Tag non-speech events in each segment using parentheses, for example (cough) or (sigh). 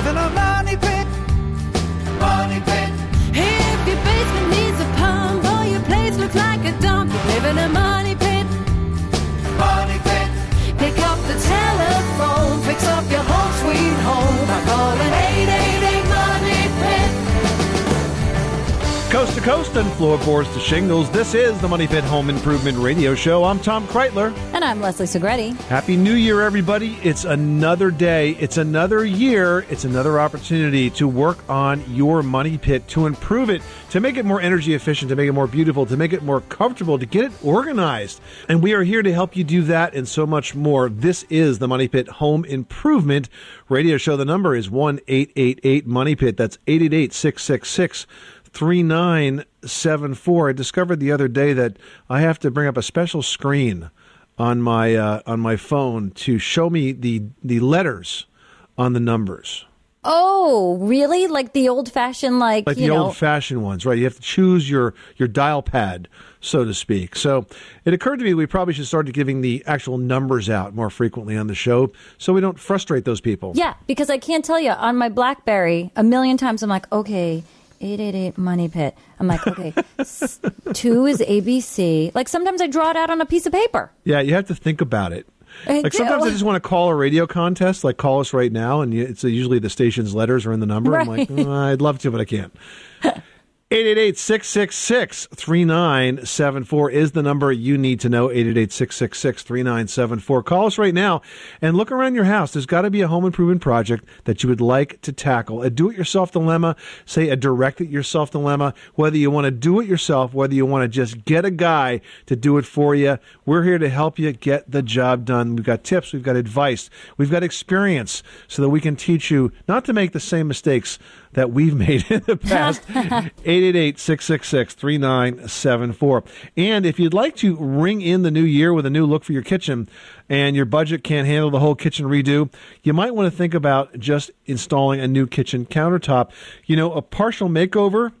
live in a money pit. Money pit. If your basement needs a pump or your place looks like a dump, you live in a to coast and floorboards to shingles. This is the Money Pit Home Improvement Radio Show. I'm Tom Kraeutler. And I'm Leslie Segrete. Happy New Year, everybody. It's another day. It's another year. It's another opportunity to work on your money pit, to improve it, to make it more energy efficient, to make it more beautiful, to make it more comfortable, to get it organized. And we are here to help you do that and so much more. This is the Money Pit Home Improvement Radio Show. The number is 1 888 Money Pit. That's 888 666 3974. I discovered the other day that I have to bring up a special screen on my uh, on my phone to show me the the letters on the numbers. Oh, really? Like the old fashioned, like, Like the know. old fashioned ones, right? You have to choose your your dial pad, so to speak. So it occurred to me we probably should start giving the actual numbers out more frequently on the show so we don't frustrate those people. yeah, because I can't tell you on my Blackberry a million times. I'm like, okay, 888 Money Pit. I'm like, okay, s- two is ABC. Like sometimes I draw it out on a piece of paper. Yeah, you have to think about it. I like do. sometimes I just want to call a radio contest, like call us right now, and it's usually the station's letters are in the number. I'm like, Right. "Uh, I'd love to, but I can't. (laughs) 888-666-3974 is the number you need to know. 888-666-3974. Call us right now and look around your house. There's got to be a home improvement project that you would like to tackle. A do-it-yourself dilemma, say a direct-it-yourself dilemma, whether you want to do it yourself, whether you want to just get a guy to do it for you. We're here to help you get the job done. We've got tips, we've got advice, we've got experience so that we can teach you not to make the same mistakes that we've made in the past. (laughs) 888-666-3974. And if you'd like to ring in the new year with a new look for your kitchen and your budget can't handle the whole kitchen redo, you might want to think about just installing a new kitchen countertop. You know, a partial makeover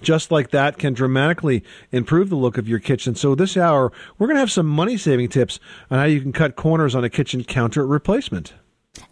just like that can dramatically improve the look of your kitchen. So this hour, we're going to have some money saving tips on how you can cut corners on a kitchen counter replacement.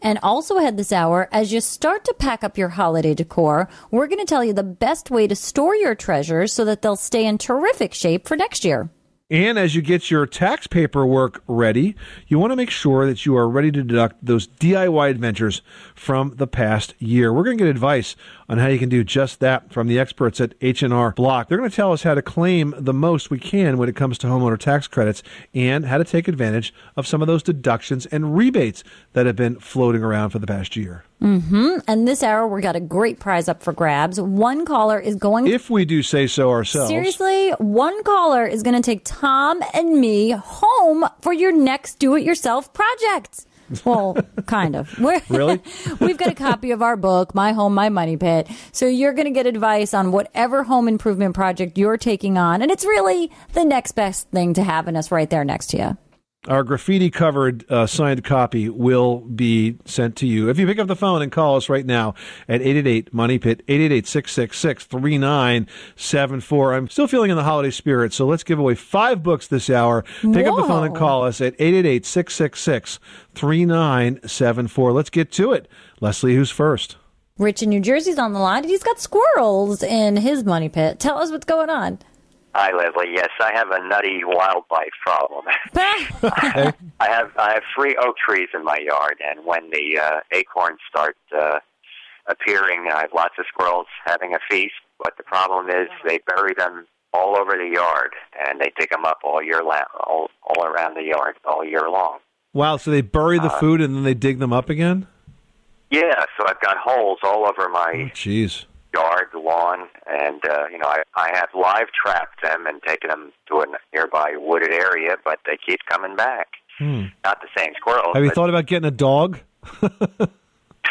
And also ahead this hour, as you start to pack up your holiday decor, we're going to tell you the best way to store your treasures so that they'll stay in terrific shape for next year. And as you get your tax paperwork ready, you want to make sure that you are ready to deduct those DIY adventures from the past year. We're going to get advice on how you can do just that from the experts at H&R Block. They're going to tell us how to claim the most we can when it comes to homeowner tax credits and how to take advantage of some of those deductions and rebates that have been floating around for the past year. Mm-hmm. And this hour, we got a great prize up for grabs. One caller is going If we do say so ourselves. Seriously, one caller is going to take Tom and me home for your next do it yourself project. Well, kind of. (laughs) We're, Really? (laughs) we've got a copy of our book, My Home, My Money Pit. So you're going to get advice on whatever home improvement project you're taking on. And it's really the next best thing to having us right there next to you. Our graffiti covered uh, signed copy will be sent to you. If you pick up the phone and call us right now at 888 Money Pit, 888 666 3974. I'm still feeling in the holiday spirit, so let's give away five books this hour. Pick up the phone and call us at 888 666 3974. Let's get to it. Leslie, who's first? Rich in New Jersey's on the line. and He's got squirrels in his money pit. Tell us what's going on. Hi, Leslie. Yes, I have a nutty wildlife problem. (laughs) I have I have three oak trees in my yard, and when the uh, acorns start uh, appearing, I have lots of squirrels having a feast. But the problem is they bury them all over the yard, and they dig them up all year la- all all around the yard all year long. Wow, so they bury the food and then they dig them up again? Yeah, so I've got holes all over my Jeez. Yard, lawn, and uh, you know I I have live trapped them and taken them to a nearby wooded area, but they keep coming back. Not the same squirrels. Have you thought about getting a dog? (laughs)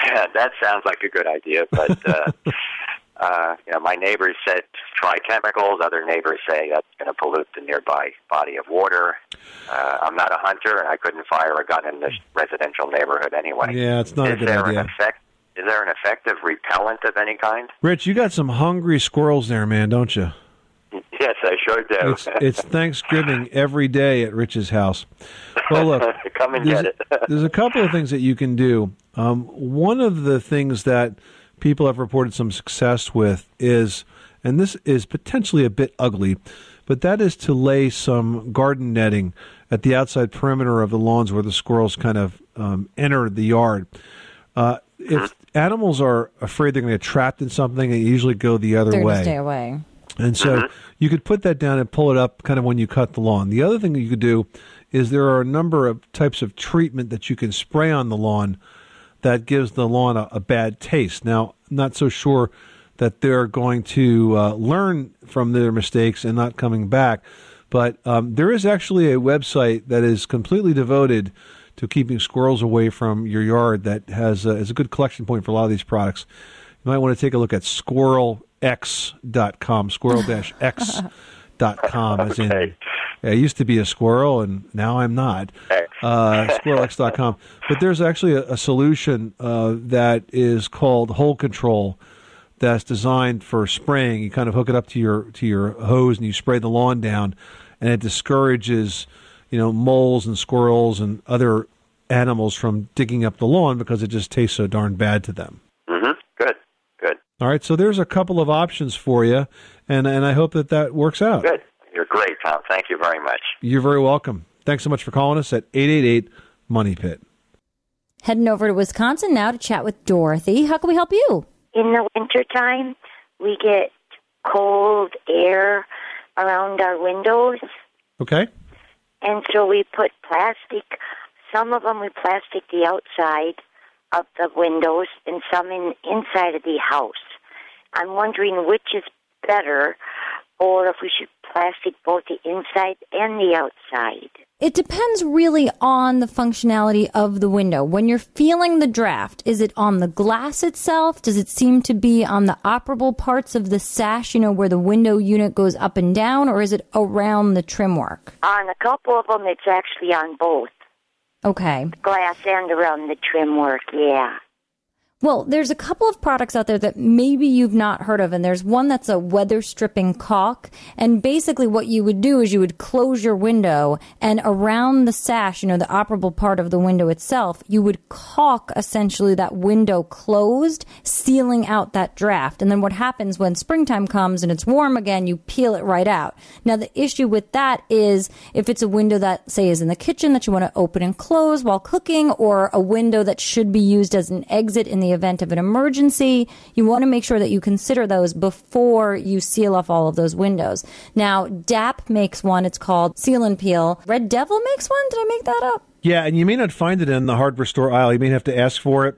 (laughs) that sounds like a good idea, but uh, (laughs) uh, you know, my neighbors said try chemicals. Other neighbors say that's going to pollute the nearby body of water. Uh, I'm not a hunter, and I couldn't fire a gun in this residential neighborhood anyway. Yeah, it's not a good there idea. An effect, is there an effective repellent of any kind? Rich, you got some hungry squirrels there, man, don't you? (laughs) Yes, I sure do. It's it's (laughs) Thanksgiving every day at Rich's house. Well, look, (laughs) Come and there's, get it. there's a couple of things that you can do Um, one of the things that people have reported some success with is, and this is potentially a bit ugly, but that is to lay some garden netting at the outside perimeter of the lawns where the squirrels kind of um, enter the yard. Uh, if animals are afraid they're going to get trapped in something, they usually go the other They're way. gonna stay away. And so you could put that down and pull it up kind of when you cut the lawn. The other thing that you could do is there are a number of types of treatment that you can spray on the lawn that gives the lawn a, a bad taste. Now, I'm not so sure that they're going to uh, learn from their mistakes and not coming back, but um, there is actually a website that is completely devoted to keeping squirrels away from your yard that has is a good collection point for a lot of these products. You might want to take a look at squirrelx.com, squirrel-x.com, as in, Okay. I used to be a squirrel and now I'm not. Uh, squirrelx.com. But there's actually a, a solution uh, that is called Hole Control that's designed for spraying. You kind of hook it up to your to your hose and you spray the lawn down, and it discourages, you know, moles and squirrels and other animals from digging up the lawn because it just tastes so darn bad to them. Mm-hmm. Good. Good. All right, so there's a couple of options for you, and and I hope that that works out. Good. You're great, Tom. Thank you very much. You're very welcome. Thanks so much for calling us at 888 Money Pit. Heading over to Wisconsin now to chat with Dorothy. How can we help you? in the wintertime, we get cold air around our windows, Okay. And so we put plastic. Some of them we plastic the outside of the windows, and some in inside of the house. I'm wondering which is better, or if we should plastic both the inside and the outside. It depends really on the functionality of the window. When you're feeling the draft, is it on the glass itself? Does it seem to be on the operable parts of the sash, you know, where the window unit goes up and down, or is it around the trim work? On a couple of them, it's actually on both Okay. glass and around the trim work. Yeah. Well, there's a couple of products out there that maybe you've not heard of, and there's one that's a weather stripping caulk. And basically, what you would do is you would close your window, and around the sash, you know, the operable part of the window itself, you would caulk essentially that window closed, sealing out that draft. And then what happens when springtime comes and it's warm again, you peel it right out. Now, the issue with that is if it's a window that, say, is in the kitchen that you want to open and close while cooking, or a window that should be used as an exit in the event of an emergency, you want to make sure that you consider those before you seal off all of those windows. Now, DAP makes one. It's called Seal and Peel. Red Devil makes one. Did I make that up? Yeah, and you may not find it in the hardware store aisle. You may have to ask for it,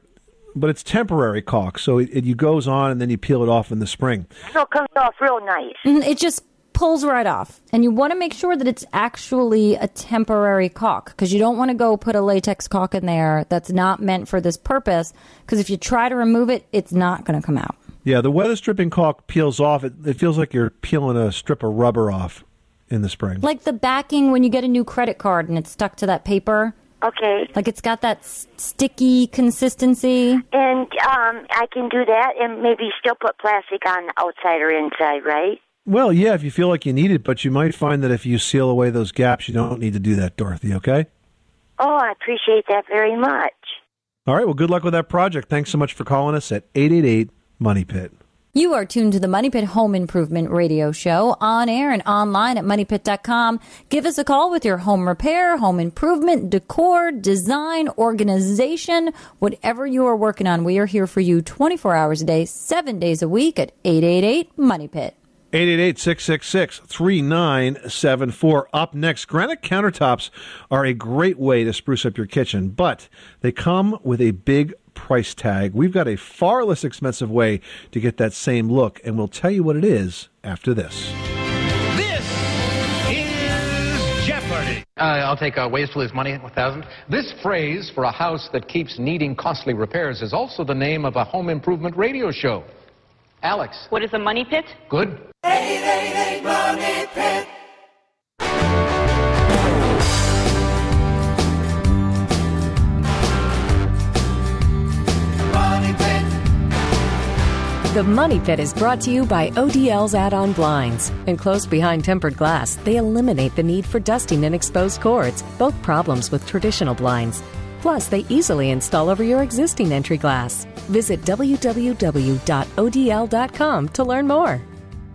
but it's temporary caulk, so it, it goes on and then you peel it off in the spring. So it comes off real nice. Mhm, It just pulls right off. And you want to make sure that it's actually a temporary caulk because you don't want to go put a latex caulk in there that's not meant for this purpose because if you try to remove it, it's not going to come out. Yeah, the weather stripping caulk peels off. It, it feels like you're peeling a strip of rubber off in the spring. Like the backing when you get a new credit card and it's stuck to that paper. Okay. Like it's got that s- sticky consistency. And um, I can do that and maybe still put plastic on outside or inside, right? Well, yeah, if you feel like you need it, but you might find that if you seal away those gaps, you don't need to do that, Dorothy, okay? Oh, I appreciate that very much. All right, well, good luck with that project. Thanks so much for calling us at 888 Money Pit. You are tuned to the Money Pit Home Improvement Radio Show on air and online at moneypit.com. Give us a call with your home repair, home improvement, decor, design, organization, whatever you are working on. We are here for you 24 hours a day, seven days a week at 888 Money Pit. 888-666-3974. Up next, granite countertops are a great way to spruce up your kitchen, but they come with a big price tag. We've got a far less expensive way to get that same look, and we'll tell you what it is after this. This is Jeopardy! Uh, I'll take uh, ways to lose money, 1000 This phrase for a house that keeps needing costly repairs is also the name of a home improvement radio show. Alex, What is a money pit? good? 888 Money Pit. Money Pit. The Money Pit is brought to you by ODL's add on blinds. Enclosed behind tempered glass, they eliminate the need for dusting and exposed cords, both problems with traditional blinds. Plus, they easily install over your existing entry glass. Visit www.odl.com to learn more.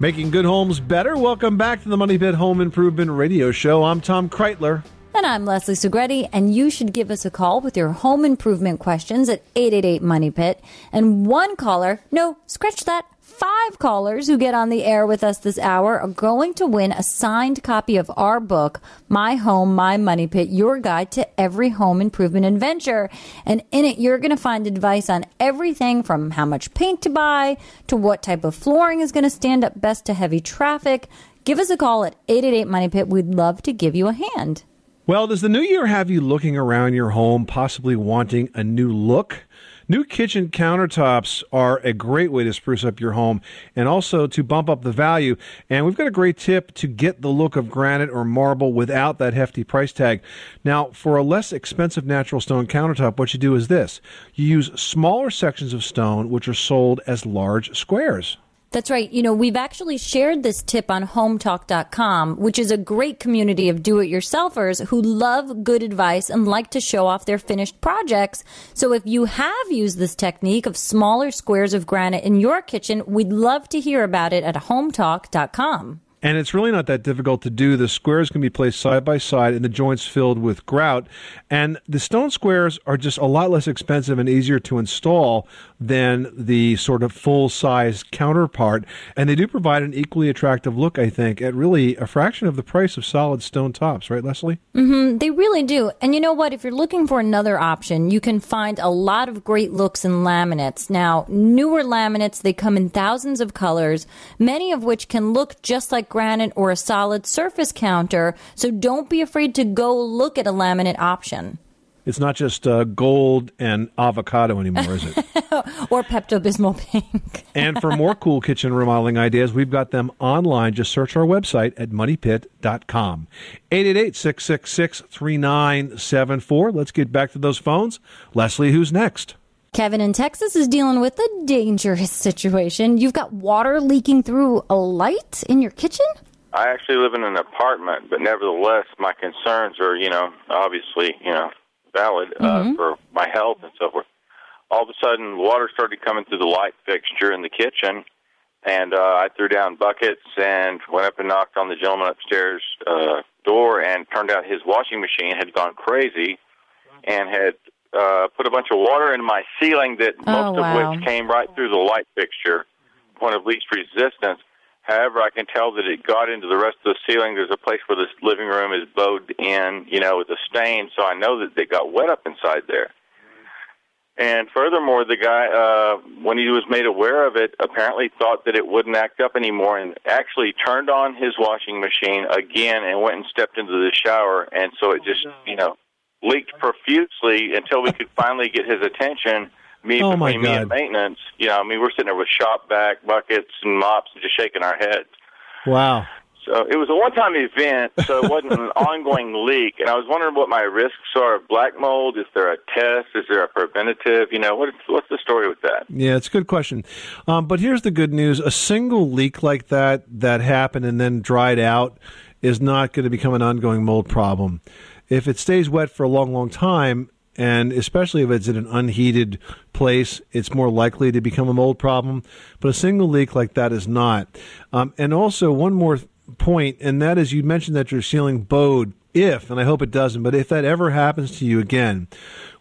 Making good homes better. Welcome back to the Money Pit Home Improvement Radio Show. I'm Tom Kraeutler. And I'm Leslie Segrete, and you should give us a call with your home improvement questions at 888 Money Pit. And one caller, no, scratch that, five callers who get on the air with us this hour are going to win a signed copy of our book, My Home, My Money Pit, your guide to every home improvement adventure. And in it, you're going to find advice on everything from how much paint to buy to what type of flooring is going to stand up best to heavy traffic. Give us a call at 888 Money Pit. We'd love to give you a hand. Well, does the new year have you looking around your home, possibly wanting a new look? New kitchen countertops are a great way to spruce up your home and also to bump up the value. And we've got a great tip to get the look of granite or marble without that hefty price tag. Now, for a less expensive natural stone countertop, what you do is this you use smaller sections of stone, which are sold as large squares. That's right. You know, we've actually shared this tip on hometalk.com, which is a great community of do it yourselfers who love good advice and like to show off their finished projects. So if you have used this technique of smaller squares of granite in your kitchen, we'd love to hear about it at hometalk.com. And it's really not that difficult to do. The squares can be placed side by side and the joints filled with grout. And the stone squares are just a lot less expensive and easier to install than the sort of full size counterpart. And they do provide an equally attractive look, I think, at really a fraction of the price of solid stone tops, right, Leslie? Mm-hmm, they really do. And you know what? If you're looking for another option, you can find a lot of great looks in laminates. Now, newer laminates, they come in thousands of colors, many of which can look just like granite or a solid surface counter. So don't be afraid to go look at a laminate option. It's not just uh, gold and avocado anymore, is it? (laughs) or Pepto Bismol pink. (laughs) and for more cool kitchen remodeling ideas, we've got them online. Just search our website at moneypit.com. 888 666 3974. Let's get back to those phones. Leslie, who's next? Kevin in Texas is dealing with a dangerous situation. You've got water leaking through a light in your kitchen? I actually live in an apartment, but nevertheless, my concerns are, you know, obviously, you know, valid uh, Mhm. for my health and so forth. All of a sudden, water started coming through the light fixture in the kitchen, and uh, I threw down buckets and went up and knocked on the gentleman upstairs uh, door, and turned out his washing machine had gone crazy and had uh, put a bunch of water in my ceiling that Oh, most wow. of which came right through the light fixture, point of least resistance. However, I can tell that it got into the rest of the ceiling. There's a place where this living room is bowed in, you know, with a stain, so I know that it got wet up inside there. And furthermore, the guy, uh, when he was made aware of it, apparently thought that it wouldn't act up anymore and actually turned on his washing machine again and went and stepped into the shower. And so it just, you know, leaked profusely until we could finally get his attention. Me, Oh, my between me and maintenance, you know, I mean, we're sitting there with shop vac buckets and mops and just shaking our heads. Wow. So it was a one-time event, so it wasn't an (laughs) ongoing leak. And I was wondering what my risks are of black mold. Is there a test? Is there a preventative? You know, what, what's the story with that? Yeah, it's a good question. Um, but here's the good news a single leak like that that happened and then dried out is not going to become an ongoing mold problem. If it stays wet for a long, long time, and especially if it's in an unheated place, it's more likely to become a mold problem. But a single leak like that is not. Um, and also, one more point, and that is you mentioned that your ceiling bowed. If, and I hope it doesn't, but if that ever happens to you again,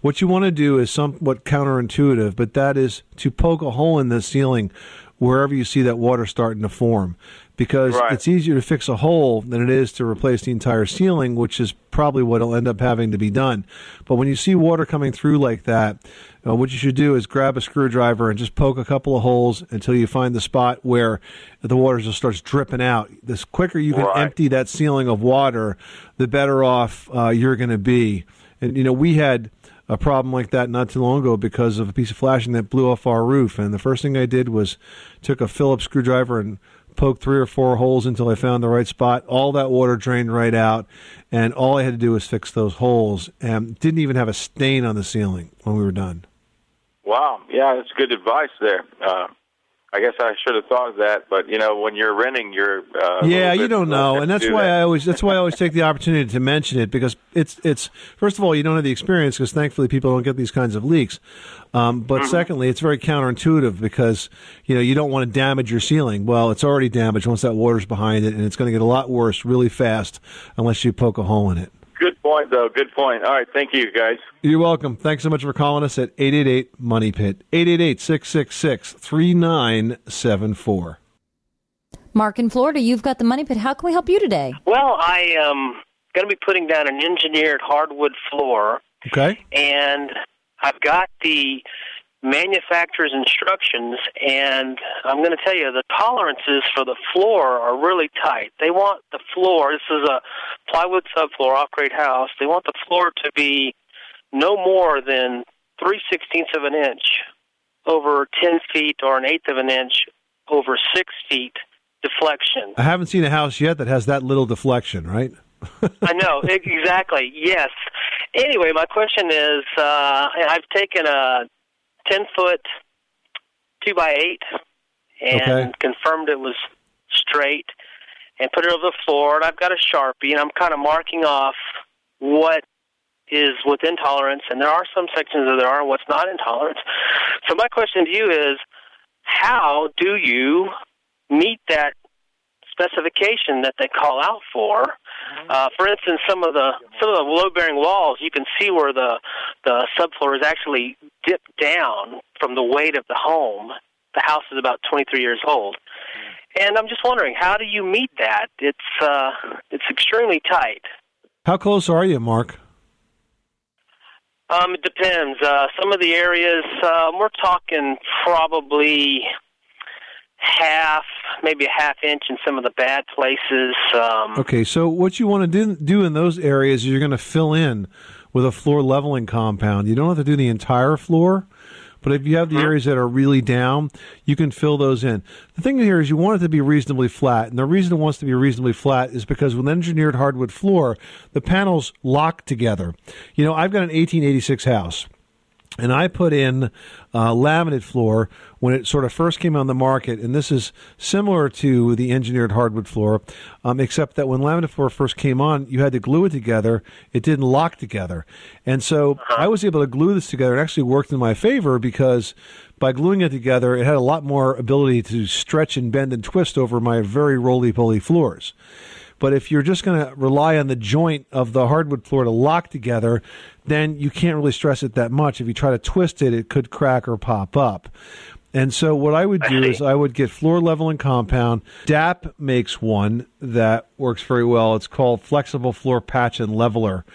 what you want to do is somewhat counterintuitive, but that is to poke a hole in the ceiling wherever you see that water starting to form. Because Right. it's easier to fix a hole than it is to replace the entire ceiling, which is probably what will end up having to be done. But when you see water coming through like that, uh, what you should do is grab a screwdriver and just poke a couple of holes until you find the spot where the water just starts dripping out. The quicker you can Right. empty that ceiling of water, the better off uh, you're going to be. And you know, we had a problem like that not too long ago because of a piece of flashing that blew off our roof. And the first thing I did was took a Phillips screwdriver and poked three or four holes until I found the right spot. All that water drained right out, and all I had to do was fix those holes, and didn't even have a stain on the ceiling when we were done. Wow, yeah, that's good advice there. Uh, I guess I should have thought of that, but you know, when you're renting, you're uh, yeah, you don't know, and that's do why that. I always that's why I always take the opportunity to mention it because it's it's first of all you don't have the experience because thankfully people don't get these kinds of leaks, um, but Mm-hmm. secondly it's very counterintuitive because you know you don't want to damage your ceiling. Well, it's already damaged once that water's behind it, and it's going to get a lot worse really fast unless you poke a hole in it. Good point, though. Good point. All right, thank you, guys. You're welcome. Thanks so much for calling us at 888 Money Pit. 888 666 3974. Mark in Florida, you've got the money pit. How can we help you today? Well, I um, am going to be putting down an engineered hardwood floor, Okay? and I've got the manufacturer's instructions, and I'm going to tell you the tolerances for the floor are really tight. They want the floor, this is a plywood subfloor off grade house, they want the floor to be no more than 3 sixteenths of an inch over 10 feet or an eighth of an inch over 6 feet deflection. I haven't seen a house yet that has that little deflection, right? (laughs) I know exactly. Yes. Anyway, my question is: uh, I've taken a ten foot two by eight and Okay. confirmed it was straight, and put it over the floor. And I've got a sharpie, and I'm kind of marking off what is within tolerance, and there are some sections that there are what's not in tolerance. So my question to you is: How do you meet that specification that they call out for? Uh, for instance, some of the some of the load-bearing walls, you can see where the the subfloor is actually dipped down from the weight of the home. The house is about 23 years old, and I'm just wondering, how do you meet that? It's uh, it's extremely tight. How close are you, Mark? Um, it depends. Uh, some of the areas um, we're talking probably half, maybe a half inch in some of the bad places. Um, Okay, so what you want to do, do in those areas is you're going to fill in with a floor leveling compound. You don't have to do the entire floor, but if you have the areas that are really down, you can fill those in. The thing here is you want it to be reasonably flat, and the reason it wants to be reasonably flat is because with an engineered hardwood floor, the panels lock together. You know, I've got an 1886 house. And I put in uh, laminate floor when it sort of first came on the market, and this is similar to the engineered hardwood floor, um, except that when laminate floor first came on, you had to glue it together. It didn't lock together, and so I was able to glue this together. It actually worked in my favor because by gluing it together, it had a lot more ability to stretch and bend and twist over my very roly-poly floors. But if you're just going to rely on the joint of the hardwood floor to lock together, then you can't really stress it that much. If you try to twist it, it could crack or pop up. And so what I would do is I would get floor leveling compound. DAP makes one that works very well. It's called Flexible Floor Patch and Leveler.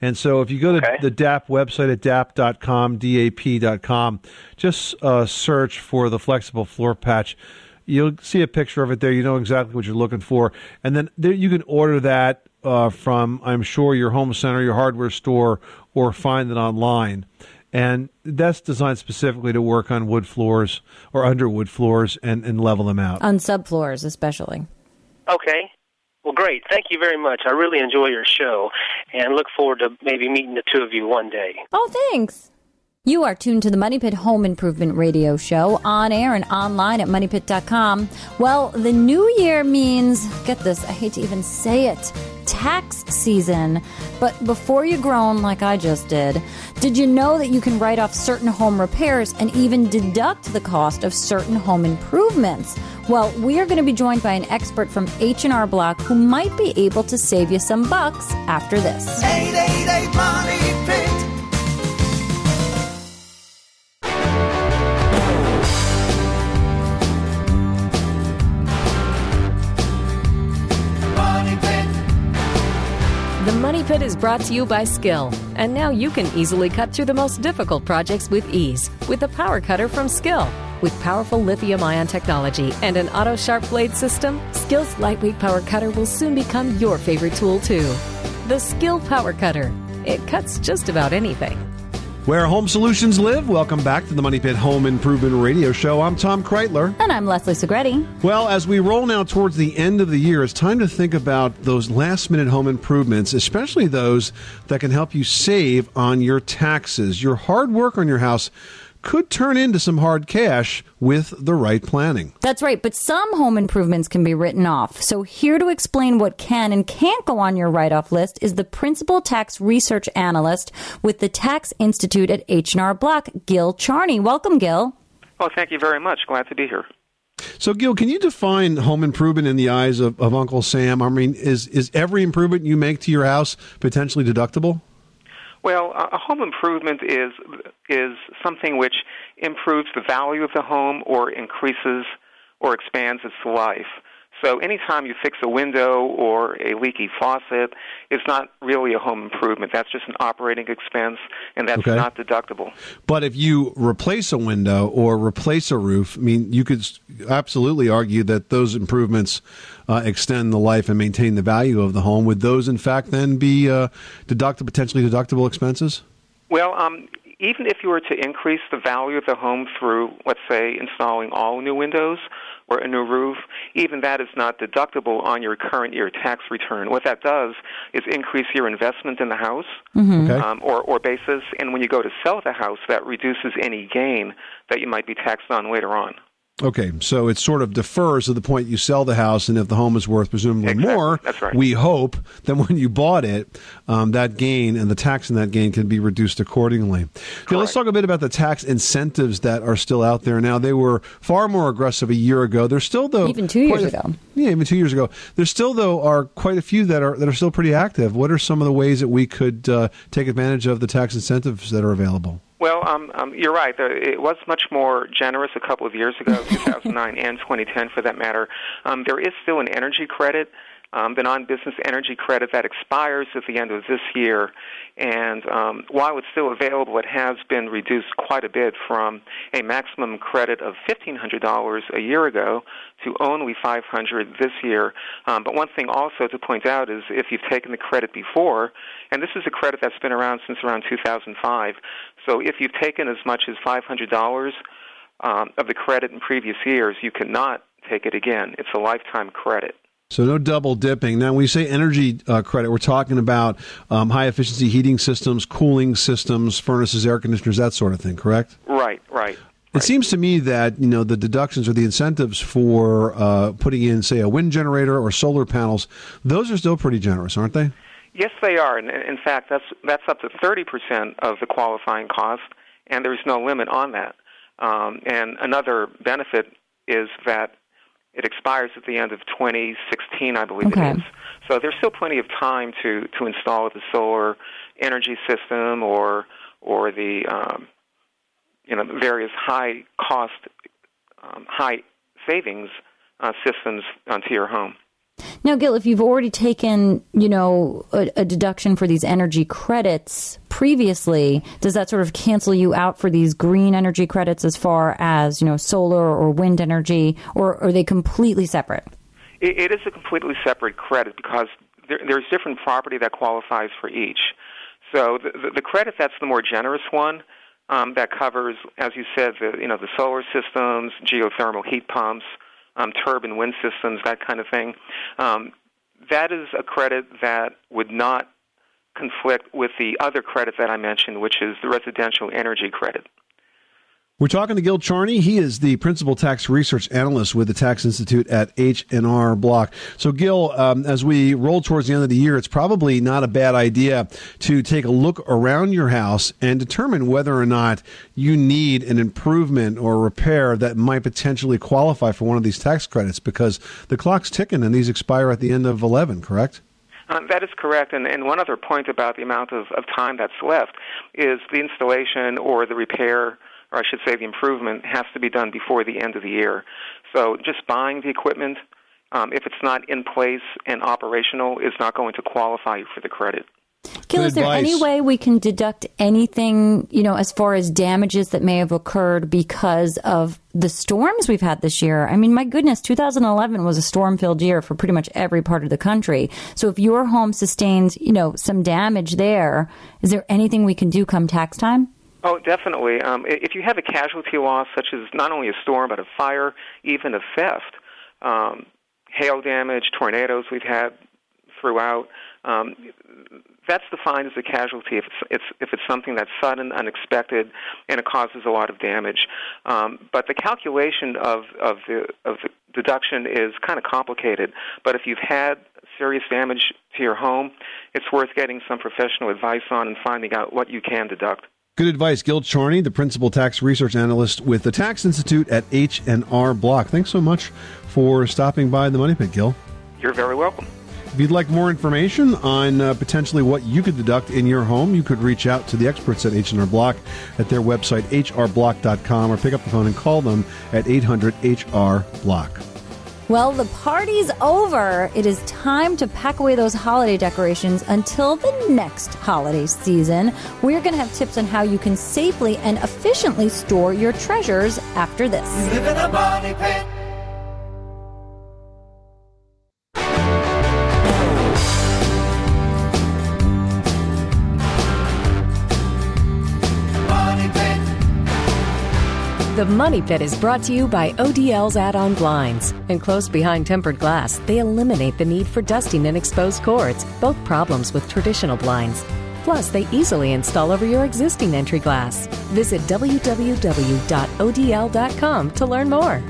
And so if you go to the DAP website at dap.com, dap.com, just uh, search for the flexible floor patch. You'll see a picture of it there. You know exactly what you're looking for. And then there, you can order that uh, from, I'm sure, your home center, your hardware store, or find it online. And that's designed specifically to work on wood floors or underwood floors and, and level them out. On subfloors, especially. Okay. Well, great. Thank you very much. I really enjoy your show and look forward to maybe meeting the two of you one day. Oh, thanks. You are tuned to the Money Pit Home Improvement Radio Show on air and online at moneypit.com. Well, the new year means, get this, I hate to even say it, tax season. But before you groan like I just did, did you know that you can write off certain home repairs and even deduct the cost of certain home improvements? Well, we are going to be joined by an expert from H&R Block who might be able to save you some bucks after this. 888 Money Pit. Money Pit is brought to you by Skil. And now you can easily cut through the most difficult projects with ease with the Power Cutter from Skil. With powerful lithium ion technology and an auto sharp blade system, Skil's lightweight power cutter will soon become your favorite tool, too. The Skill Power Cutter. It cuts just about anything. Where home solutions live, welcome back to the Money Pit Home Improvement Radio Show. I'm Tom Kraeutler. And I'm Leslie Segrete. Well, as we roll now towards the end of the year, it's time to think about those last minute home improvements, especially those that can help you save on your taxes. Your hard work on your house could turn into some hard cash with the right planning. That's right, but some home improvements can be written off. So here to explain what can and can't go on your write-off list is the principal tax research analyst with the Tax Institute at H&R Block, Gil Charney. Welcome, Gil. Oh, thank you very much. Glad to be here. So, Gil, can you define home improvement in the eyes of, of Uncle Sam? I mean, is is every improvement you make to your house potentially deductible? Well, a home improvement is is something which improves the value of the home or increases or expands its life. So anytime you fix a window or a leaky faucet, it's not really a home improvement. That's just an operating expense, and that's Okay. not deductible. But if you replace a window or replace a roof, I mean, you could absolutely argue that those improvements uh, extend the life and maintain the value of the home. Would those, in fact, then be uh, deductible, potentially deductible expenses? Well, um, even if you were to increase the value of the home through, let's say, installing all new windows or a new roof, even that is not deductible on your current year tax return. What that does is increase your investment in the house Mhm. Okay. um, or, or basis, and when you go to sell the house, that reduces any gain that you might be taxed on later on. Okay, so it sort of defers to the point you sell the house, and if the home is worth presumably more, That's right. we hope that when you bought it, um, that gain and the tax in that gain can be reduced accordingly. Okay, let's talk a bit about the tax incentives that are still out there now. They were far more aggressive a year ago. They're still though Even two years quite a- ago. Yeah, even two years ago. There still though are quite a few that are that are still pretty active. What are some of the ways that we could uh, take advantage of the tax incentives that are available? Well, um, um, you're right. It was much more generous a couple of years ago, (laughs) 2009 and 2010 for that matter. Um, there is still an energy credit, um, the non-business energy credit that expires at the end of this year. And um, while it's still available, it has been reduced quite a bit from a maximum credit of $1,500 a year ago to only 500 this year. Um, but one thing also to point out is if you've taken the credit before, and this is a credit that's been around since around 2005, so if you've taken as much as $500 um, of the credit in previous years, you cannot take it again. It's a lifetime credit. So no double dipping. Now, when we say energy uh, credit, we're talking about um, high efficiency heating systems, cooling systems, furnaces, air conditioners, that sort of thing. Correct? Right, right. It seems to me that you know the deductions or the incentives for uh, putting in, say, a wind generator or solar panels, those are still pretty generous, aren't they? Yes, they are. And in fact, that's that's up to 30% of the qualifying cost, and there's no limit on that. Um, and another benefit is that it expires at the end of 2016, I believe Okay. it is. So there's still plenty of time to to install the solar energy system or or the um, you know various high cost, um, high savings uh, systems onto your home. Now, Gil, if you've already taken, you know, a, a deduction for these energy credits previously, does that sort of cancel you out for these green energy credits as far as, you know, solar or wind energy, or are they completely separate? It, it is a completely separate credit because there, there's different property that qualifies for each. So the, the, the credit that's the more generous one um, that covers, as you said, the you know the solar systems, geothermal heat pumps, um, turbine wind systems, that kind of thing. Um, that is a credit that would not conflict with the other credit that I mentioned, which is the residential energy credit. We're talking to Gil Charney. He is the principal tax research analyst with the Tax Institute at H&R Block. So, Gil, um, as we roll towards the end of the year, it's probably not a bad idea to take a look around your house and determine whether or not you need an improvement or repair that might potentially qualify for one of these tax credits because the clock's ticking and these expire at the end of 11, correct? Uh, that is correct. And, and one other point about the amount of, of time that's left is the installation or the repair, or I should say the improvement, has to be done before the end of the year. So just buying the equipment, um, if it's not in place and operational, is not going to qualify you for the credit. Gil, is there any way we can deduct anything, you know, as far as damages that may have occurred because of the storms we've had this year? I mean, my goodness, 2011 was a storm filled year for pretty much every part of the country. So if your home sustains, you know, some damage there, is there anything we can do come tax time? Oh, definitely. Um, if you have a casualty loss, such as not only a storm, but a fire, even a theft, um, hail damage, tornadoes we've had throughout, um, that's defined as a casualty if it's, it's if it's something that's sudden, unexpected, and it causes a lot of damage. Um, but the calculation of of the of the deduction is kind of complicated. But if you've had serious damage to your home, it's worth getting some professional advice on and finding out what you can deduct. Good advice, Gil Charney, the principal tax research analyst with the Tax Institute at H&R Block. Thanks so much for stopping by the Money Pit, Gil. You're very welcome. If you'd like more information on uh, potentially what you could deduct in your home, you could reach out to the experts at H&R Block at their website, hrblock.com, or pick up the phone and call them at 800-HR-BLOCK. Well, the party's over. It is time to pack away those holiday decorations until the next holiday season. We're going to have tips on how you can safely and efficiently store your treasures after this. The Money Pit is brought to you by ODL's add on blinds. Enclosed behind tempered glass, they eliminate the need for dusting and exposed cords, both problems with traditional blinds. Plus, they easily install over your existing entry glass. Visit www.odl.com to learn more.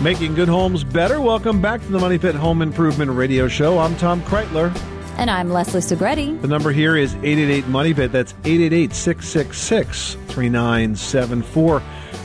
Making good homes better. Welcome back to the Money Pit Home Improvement Radio Show. I'm Tom Kraeutler. And I'm Leslie Segrete. The number here is 888 Money Pit. That's 888 666 3974.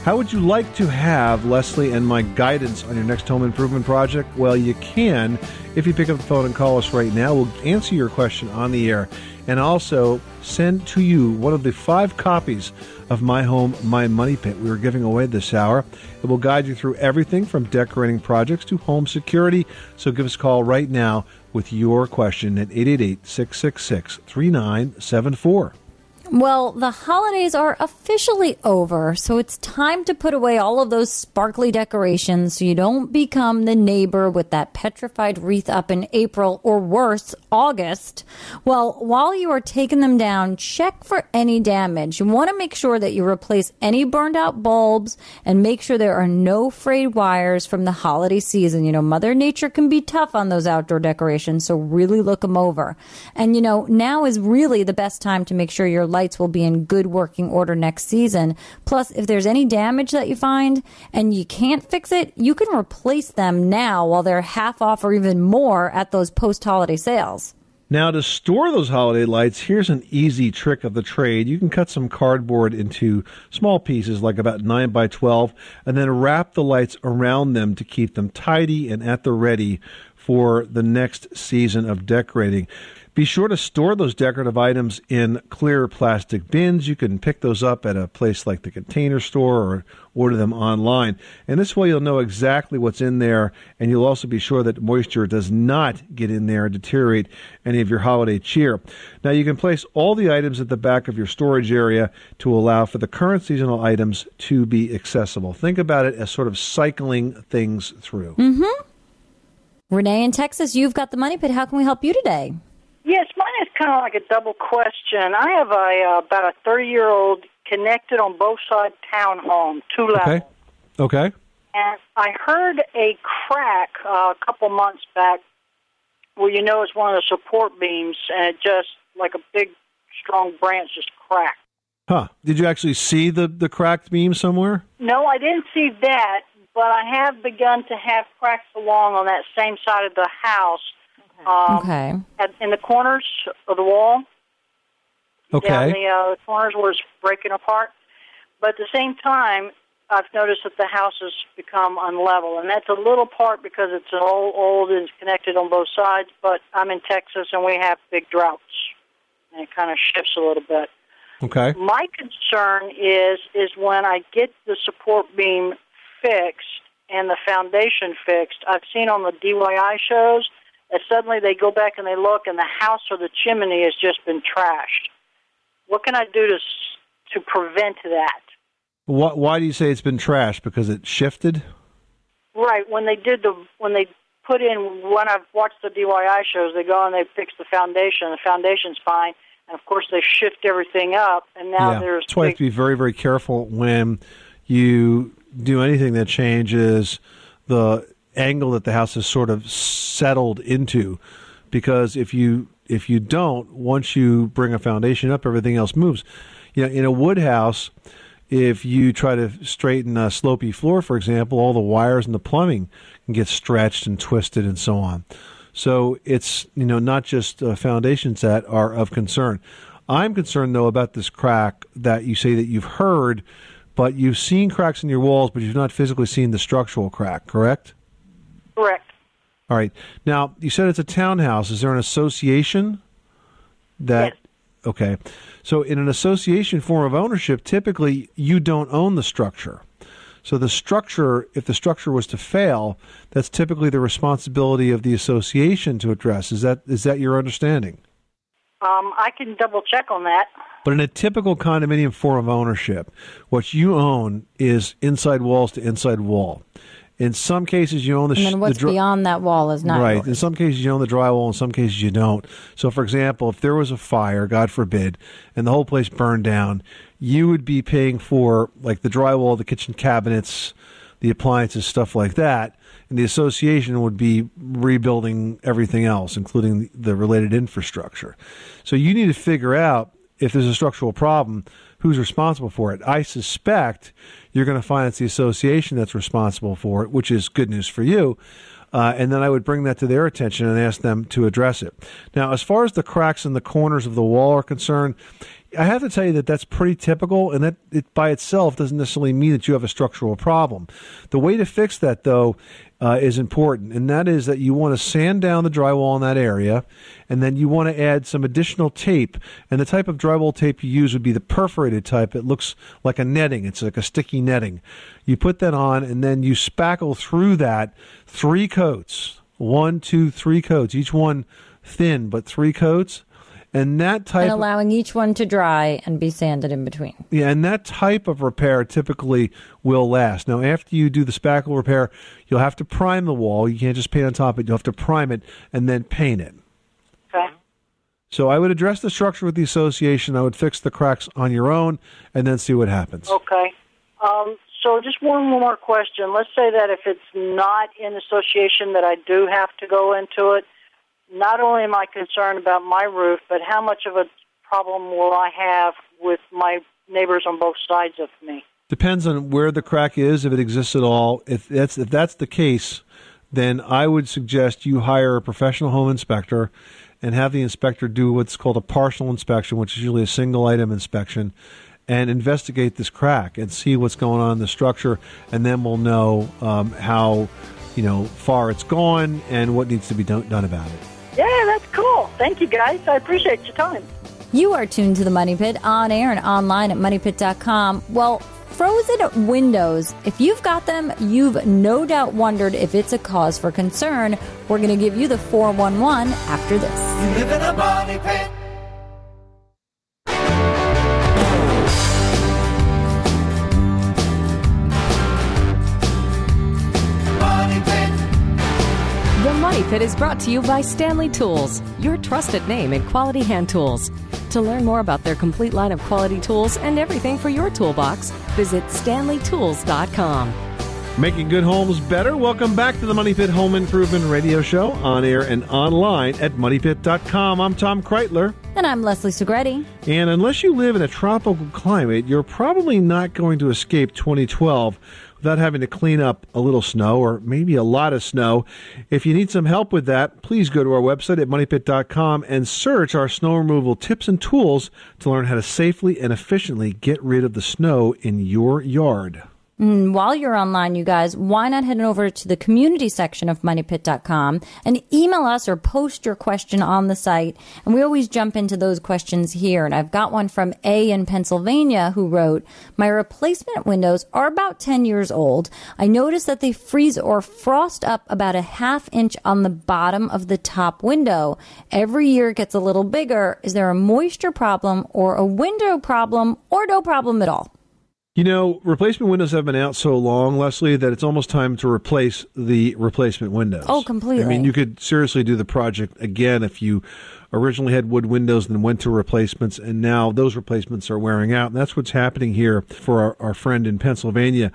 How would you like to have Leslie and my guidance on your next home improvement project? Well, you can if you pick up the phone and call us right now. We'll answer your question on the air and also send to you one of the five copies of My Home, My Money Pit we are giving away this hour. It will guide you through everything from decorating projects to home security. So give us a call right now with your question at 888 666 3974. Well, the holidays are officially over, so it's time to put away all of those sparkly decorations so you don't become the neighbor with that petrified wreath up in April or worse, August. Well, while you are taking them down, check for any damage. You want to make sure that you replace any burned out bulbs and make sure there are no frayed wires from the holiday season. You know, Mother Nature can be tough on those outdoor decorations, so really look them over. And you know, now is really the best time to make sure your lights will be in good working order next season. Plus, if there's any damage that you find and you can't fix it, you can replace them now while they're half off or even more at those post holiday sales. Now, to store those holiday lights, here's an easy trick of the trade. You can cut some cardboard into small pieces, like about 9 by 12, and then wrap the lights around them to keep them tidy and at the ready for the next season of decorating. Be sure to store those decorative items in clear plastic bins. You can pick those up at a place like the container store or order them online. And this way you'll know exactly what's in there and you'll also be sure that moisture does not get in there and deteriorate any of your holiday cheer. Now you can place all the items at the back of your storage area to allow for the current seasonal items to be accessible. Think about it as sort of cycling things through. Mm-hmm. Renee in Texas, you've got the money pit. How can we help you today? Yes, mine is kind of like a double question. I have a uh, about a thirty year old connected on both sides townhome, two level, Okay. Okay. and I heard a crack uh, a couple months back where you know it's one of the support beams, and it just like a big strong branch just cracked. Huh. Did you actually see the, the cracked beam somewhere? No, I didn't see that, but I have begun to have cracks along on that same side of the house. Um, Okay. at, in the corners of the wall. Okay. Down the uh, corners where it's breaking apart. But at the same time, I've noticed that the house has become unlevel, and that's a little part because it's an old, old and it's connected on both sides. But I'm in Texas, and we have big droughts, and it kind of shifts a little bit. Okay. My concern is is when I get the support beam fixed and the foundation fixed. I've seen on the DIY shows that suddenly they go back and they look, and the house or the chimney has just been trashed. What can I do to to prevent that? Why, why do you say it's been trashed? Because it shifted? Right when they did the when they put in when I've watched the DIY shows, they go and they fix the foundation. The foundation's fine, and of course they shift everything up, and now yeah. there's That's why you have to be very, very careful when you do anything that changes the angle that the house is sort of settled into. Because if you if you don't, once you bring a foundation up, everything else moves. You know, in a wood house, if you try to straighten a slopy floor, for example, all the wires and the plumbing can get stretched and twisted and so on. So it's you know not just uh, foundations that are of concern. I'm concerned though about this crack that you say that you've heard, but you've seen cracks in your walls, but you've not physically seen the structural crack. Correct? Correct. All right. Now you said it's a townhouse. Is there an association that? Okay. So in an association form of ownership, typically you don't own the structure. So the structure, if the structure was to fail, that's typically the responsibility of the association to address. Is that is that your understanding? Um, I can double check on that. But in a typical condominium form of ownership, what you own is inside walls to inside wall. In some cases, you own the. And then what's the beyond that wall is not right. yours. In some cases, you own the drywall. In some cases, you don't. So, for example, if there was a fire, God forbid, and the whole place burned down, you would be paying for like the drywall, the kitchen cabinets, the appliances, stuff like that, and the association would be rebuilding everything else, including the related infrastructure. So, you need to figure out if there's a structural problem, who's responsible for it. I suspect you're going to find it's the association that's responsible for it, which is good news for you. Uh, and then I would bring that to their attention and ask them to address it. Now, as far as the cracks in the corners of the wall are concerned, I have to tell you that that's pretty typical, and that it by itself doesn't necessarily mean that you have a structural problem. The way to fix that, though, uh, is important, and that is that you want to sand down the drywall in that area, and then you want to add some additional tape. And the type of drywall tape you use would be the perforated type. It looks like a netting. It's like a sticky netting. You put that on, and then you spackle through that three coats. One, two, three coats. Each one thin, but three coats. And that type and of- allowing each one to dry and be sanded in between. yeah, and that type of repair typically will last. Now, after you do the spackle repair, you'll have to prime the wall. You can't just paint on top of it. You'll have to prime it and then paint it. Okay. So I would address the structure with the association. I would fix the cracks on your own and then see what happens. Okay. Um, so just one more question. Let's say that if it's not in association that I do have to go into it, not only am I concerned about my roof, but how much of a problem will I have with my neighbors on both sides of me? Depends on where the crack is, if it exists at all. If that's if that's the case, then I would suggest you hire a professional home inspector and have the inspector do what's called a partial inspection, which is usually a single item inspection, and investigate this crack and see what's going on in the structure, and then we'll know um, how you know far it's gone and what needs to be done, done about it. Yeah, that's cool. Thank you, guys. I appreciate your time. You are tuned to the Money Pit on air and online at moneypit.com. Well, frozen windows, if you've got them, you've no doubt wondered if it's a cause for concern. We're going to give you the 411 after this. Pit is brought to you by Stanley Tools, your trusted name in quality hand tools. To learn more about their complete line of quality tools and everything for your toolbox, visit stanleytools.com. Making good homes better. Welcome back to the Money Pit Home Improvement Radio Show on air and online at moneypit.com. I'm Tom Kraeutler. And I'm Leslie Segrete. And unless you live in a tropical climate, you're probably not going to escape 2012 without having to clean up a little snow or maybe a lot of snow. If you need some help with that, please go to our website at moneypit.com and search our snow removal tips and tools to learn how to safely and efficiently get rid of the snow in your yard. And while you're online, you guys, why not head over to the community section of moneypit.com and email us or post your question on the site. And we always jump into those questions here. And I've got one from A in Pennsylvania who wrote, My replacement windows are about 10 years old. I noticed that they freeze or frost up about a half inch on the bottom of the top window. Every year it gets a little bigger. Is there a moisture problem or a window problem or no problem at all? You know, replacement windows have been out so long, Leslie, that it's almost time to replace the replacement windows. Oh, completely. I mean, you could seriously do the project again if you originally had wood windows and then went to replacements, and now those replacements are wearing out. And that's what's happening here for our, our friend in Pennsylvania.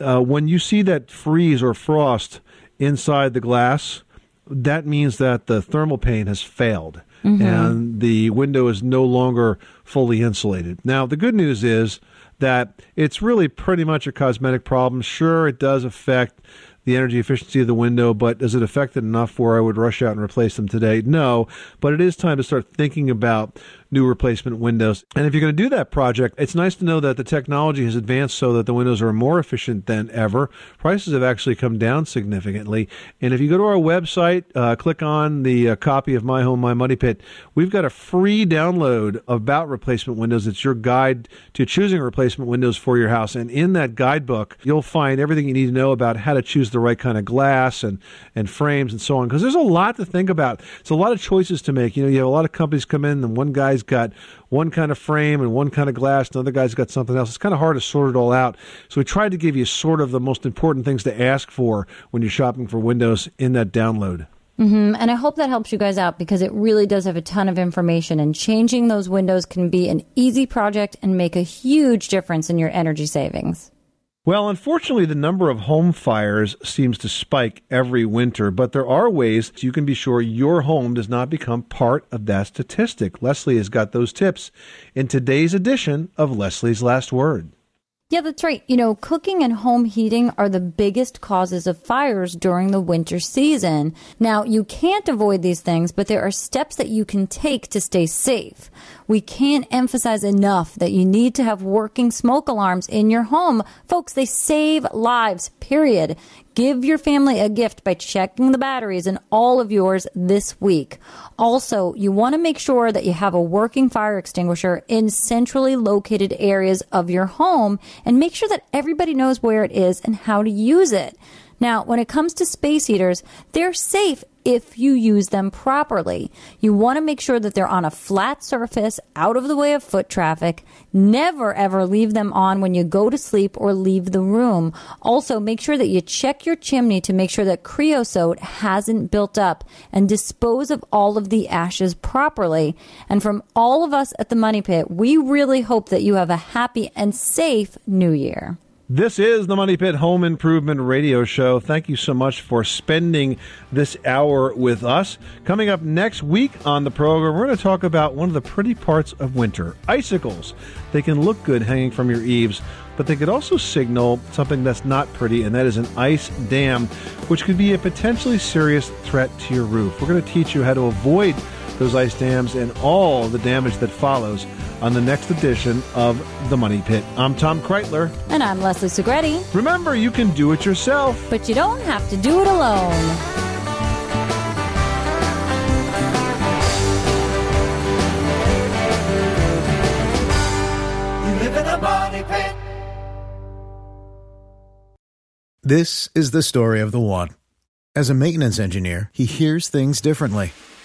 Uh, when you see that freeze or frost inside the glass, that means that the thermal pane has failed mm-hmm. and the window is no longer fully insulated. Now, the good news is that it's really pretty much a cosmetic problem. Sure, it does affect the energy efficiency of the window, but does it affect it enough where I would rush out and replace them today? No, but it is time to start thinking about new replacement windows. And if you're going to do that project, it's nice to know that the technology has advanced so that the windows are more efficient than ever. Prices have actually come down significantly. And if you go to our website, uh, click on the uh, copy of My Home, My Money Pit, we've got a free download about replacement windows. It's your guide to choosing replacement windows for your house. And in that guidebook, you'll find everything you need to know about how to choose the right kind of glass and, and frames and so on. Because there's a lot to think about. It's a lot of choices to make. You know, you have a lot of companies come in and one guy's got one kind of frame and one kind of glass, another guy's got something else. It's kind of hard to sort it all out. So we tried to give you sort of the most important things to ask for when you're shopping for windows in that download. Mm-hmm. And I hope that helps you guys out because it really does have a ton of information, and changing those windows can be an easy project and make a huge difference in your energy savings. Well, unfortunately, the number of home fires seems to spike every winter, but there are ways you can be sure your home does not become part of that statistic. Leslie has got those tips in today's edition of Leslie's Last Word. Yeah, that's right. You know, cooking and home heating are the biggest causes of fires during the winter season. Now, you can't avoid these things, but there are steps that you can take to stay safe. We can't emphasize enough that you need to have working smoke alarms in your home. Folks, they save lives, period. Give your family a gift by checking the batteries in all of yours this week. Also, you want to make sure that you have a working fire extinguisher in centrally located areas of your home and make sure that everybody knows where it is and how to use it. Now, when it comes to space heaters, they're safe if you use them properly. You want to make sure that they're on a flat surface, out of the way of foot traffic. Never ever leave them on when you go to sleep or leave the room. Also, make sure that you check your chimney to make sure that creosote hasn't built up and dispose of all of the ashes properly. And from all of us at the Money Pit, we really hope that you have a happy and safe new year. This is the Money Pit Home Improvement Radio Show. Thank you so much for spending this hour with us. Coming up next week on the program, we're going to talk about one of the pretty parts of winter icicles. They can look good hanging from your eaves, but they could also signal something that's not pretty, and that is an ice dam, which could be a potentially serious threat to your roof. We're going to teach you how to avoid those ice dams and all the damage that follows on the next edition of The Money Pit. I'm Tom Kraeutler. And I'm Leslie Segrete. Remember, you can do it yourself, but you don't have to do it alone. This is the story of the one. As a maintenance engineer, he hears things differently.